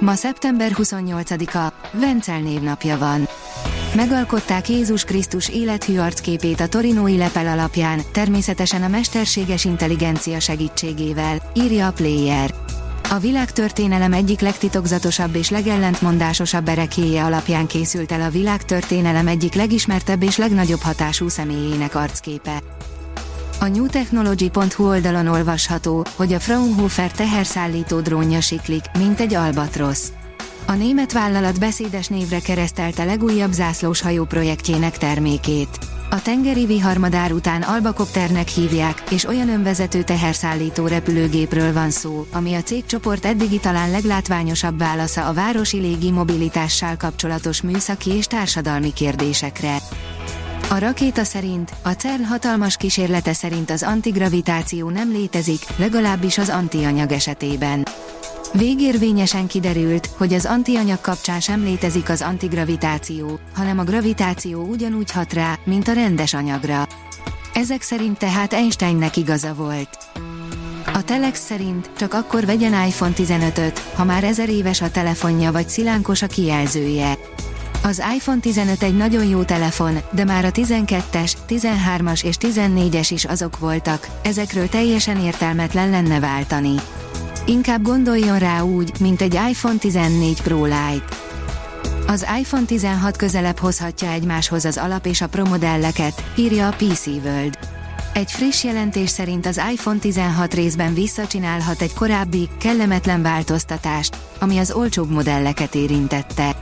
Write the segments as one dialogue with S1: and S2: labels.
S1: Ma szeptember 28-a, Vencel névnapja van. Megalkották Jézus Krisztus élethű arcképét a torinói lepel alapján, természetesen a mesterséges intelligencia segítségével, írja a Player. A világtörténelem egyik legtitokzatosabb és legellentmondásosabb erekéje alapján készült el a világtörténelem egyik legismertebb és legnagyobb hatású személyének arcképe. A newtechnology.hu oldalon olvasható, hogy a Fraunhofer teherszállító drónja siklik, mint egy albatrosz. A német vállalat beszédes névre keresztelte legújabb zászlós hajó projektjének termékét. A tengeri viharmadár után albakopternek hívják, és olyan önvezető teherszállító repülőgépről van szó, ami a cégcsoport eddigi talán leglátványosabb válasza a városi légi mobilitással kapcsolatos műszaki és társadalmi kérdésekre. A rakéta szerint, a CERN hatalmas kísérlete szerint az antigravitáció nem létezik, legalábbis az antianyag esetében. Végérvényesen kiderült, hogy az antianyag kapcsán sem létezik az antigravitáció, hanem a gravitáció ugyanúgy hat rá, mint a rendes anyagra. Ezek szerint tehát Einsteinnek igaza volt. A Telex szerint csak akkor vegyen iPhone 15-öt, ha már ezer éves a telefonja vagy szilánkos a kijelzője. Az iPhone 15 egy nagyon jó telefon, de már a 12-es, 13-as és 14-es is azok voltak, ezekről teljesen értelmetlen lenne váltani. Inkább gondoljon rá úgy, mint egy iPhone 14 Pro Lite. Az iPhone 16 közelebb hozhatja egymáshoz az alap és a Pro modelleket, írja a PC World. Egy friss jelentés szerint az iPhone 16 részben visszacsinálhat egy korábbi, kellemetlen változtatást, ami az olcsóbb modelleket érintette.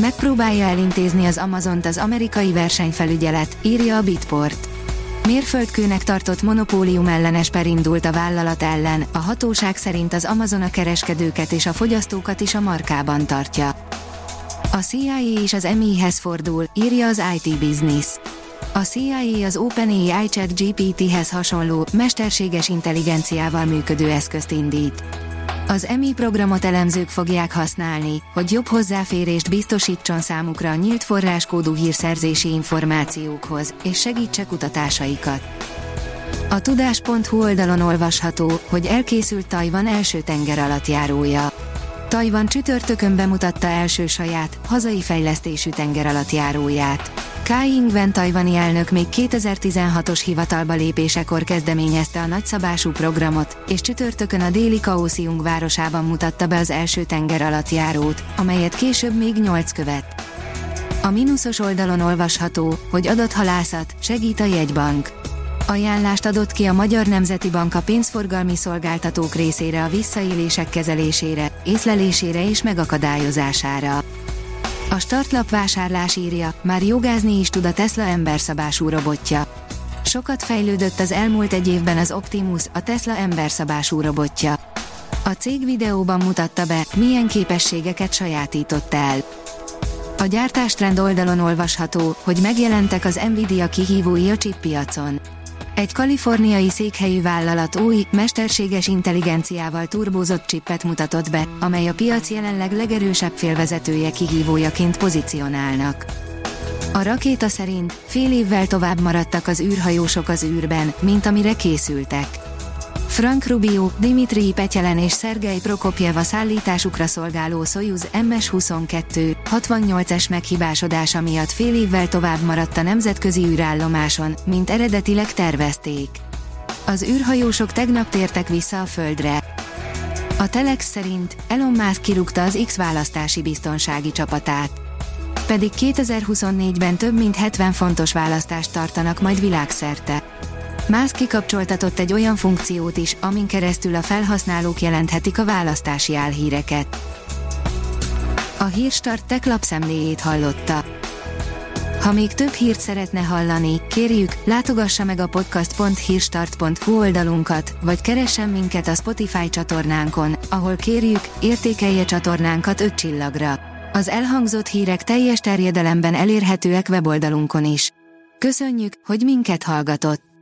S1: Megpróbálja elintézni az Amazont az amerikai versenyfelügyelet, írja a Bitport. Mérföldkőnek tartott monopólium ellenes per indult a vállalat ellen, a hatóság szerint az Amazon a kereskedőket és a fogyasztókat is a markában tartja. A CIA és az MI-hez fordul, írja az IT Business. A CIA az OpenAI Chat GPT-hez hasonló, mesterséges intelligenciával működő eszközt indít. Az EMI programot elemzők fogják használni, hogy jobb hozzáférést biztosítson számukra a nyílt forráskódú hírszerzési információkhoz, és segítse kutatásaikat. A tudás.hu oldalon olvasható, hogy elkészült Tajvan első tengeralattjárója. Tajvan csütörtökön bemutatta első saját, hazai fejlesztésű tengeralattjáróját. Kai Ing-wen tajvani elnök még 2016-os hivatalba lépésekor kezdeményezte a nagyszabású programot, és csütörtökön a déli Kaohsiung városában mutatta be az első tengeralattjárót, amelyet később még nyolc követ. A mínuszos oldalon olvasható, hogy adathalászat, segít a jegybank. Ajánlást adott ki a Magyar Nemzeti Bank a pénzforgalmi szolgáltatók részére a visszaélések kezelésére, észlelésére és megakadályozására. A startlap vásárlás írja, már jogázni is tud a Tesla emberszabású robotja. Sokat fejlődött az elmúlt egy évben az Optimus, a Tesla emberszabású robotja. A cég videóban mutatta be, milyen képességeket sajátított el. A gyártástrend oldalon olvasható, hogy megjelentek az Nvidia kihívói a chip piacon. Egy kaliforniai székhelyű vállalat új, mesterséges intelligenciával turbózott csippet mutatott be, amely a piac jelenleg legerősebb félvezetője kihívójaként pozícionálnak. A rakéta szerint fél évvel tovább maradtak az űrhajósok az űrben, mint amire készültek. Frank Rubio, Dimitri Petyelen és Szergej Prokopjev a szállításukra szolgáló Soyuz MS-22 68-es meghibásodása miatt fél évvel tovább maradt a nemzetközi űrállomáson, mint eredetileg tervezték. Az űrhajósok tegnap tértek vissza a Földre. A Telex szerint Elon Musk kirúgta az X választási biztonsági csapatát. Pedig 2024-ben több mint 70 fontos választást tartanak majd világszerte. Más kikapcsoltatott egy olyan funkciót is, amin keresztül a felhasználók jelenthetik a választási álhíreket. A Hírstart tech lapszemléjét hallotta. Ha még több hírt szeretne hallani, kérjük, látogassa meg a podcast.hírstart.hu oldalunkat, vagy keressen minket a Spotify csatornánkon, ahol kérjük, értékelje csatornánkat 5 csillagra. Az elhangzott hírek teljes terjedelemben elérhetőek weboldalunkon is. Köszönjük, hogy minket hallgatott!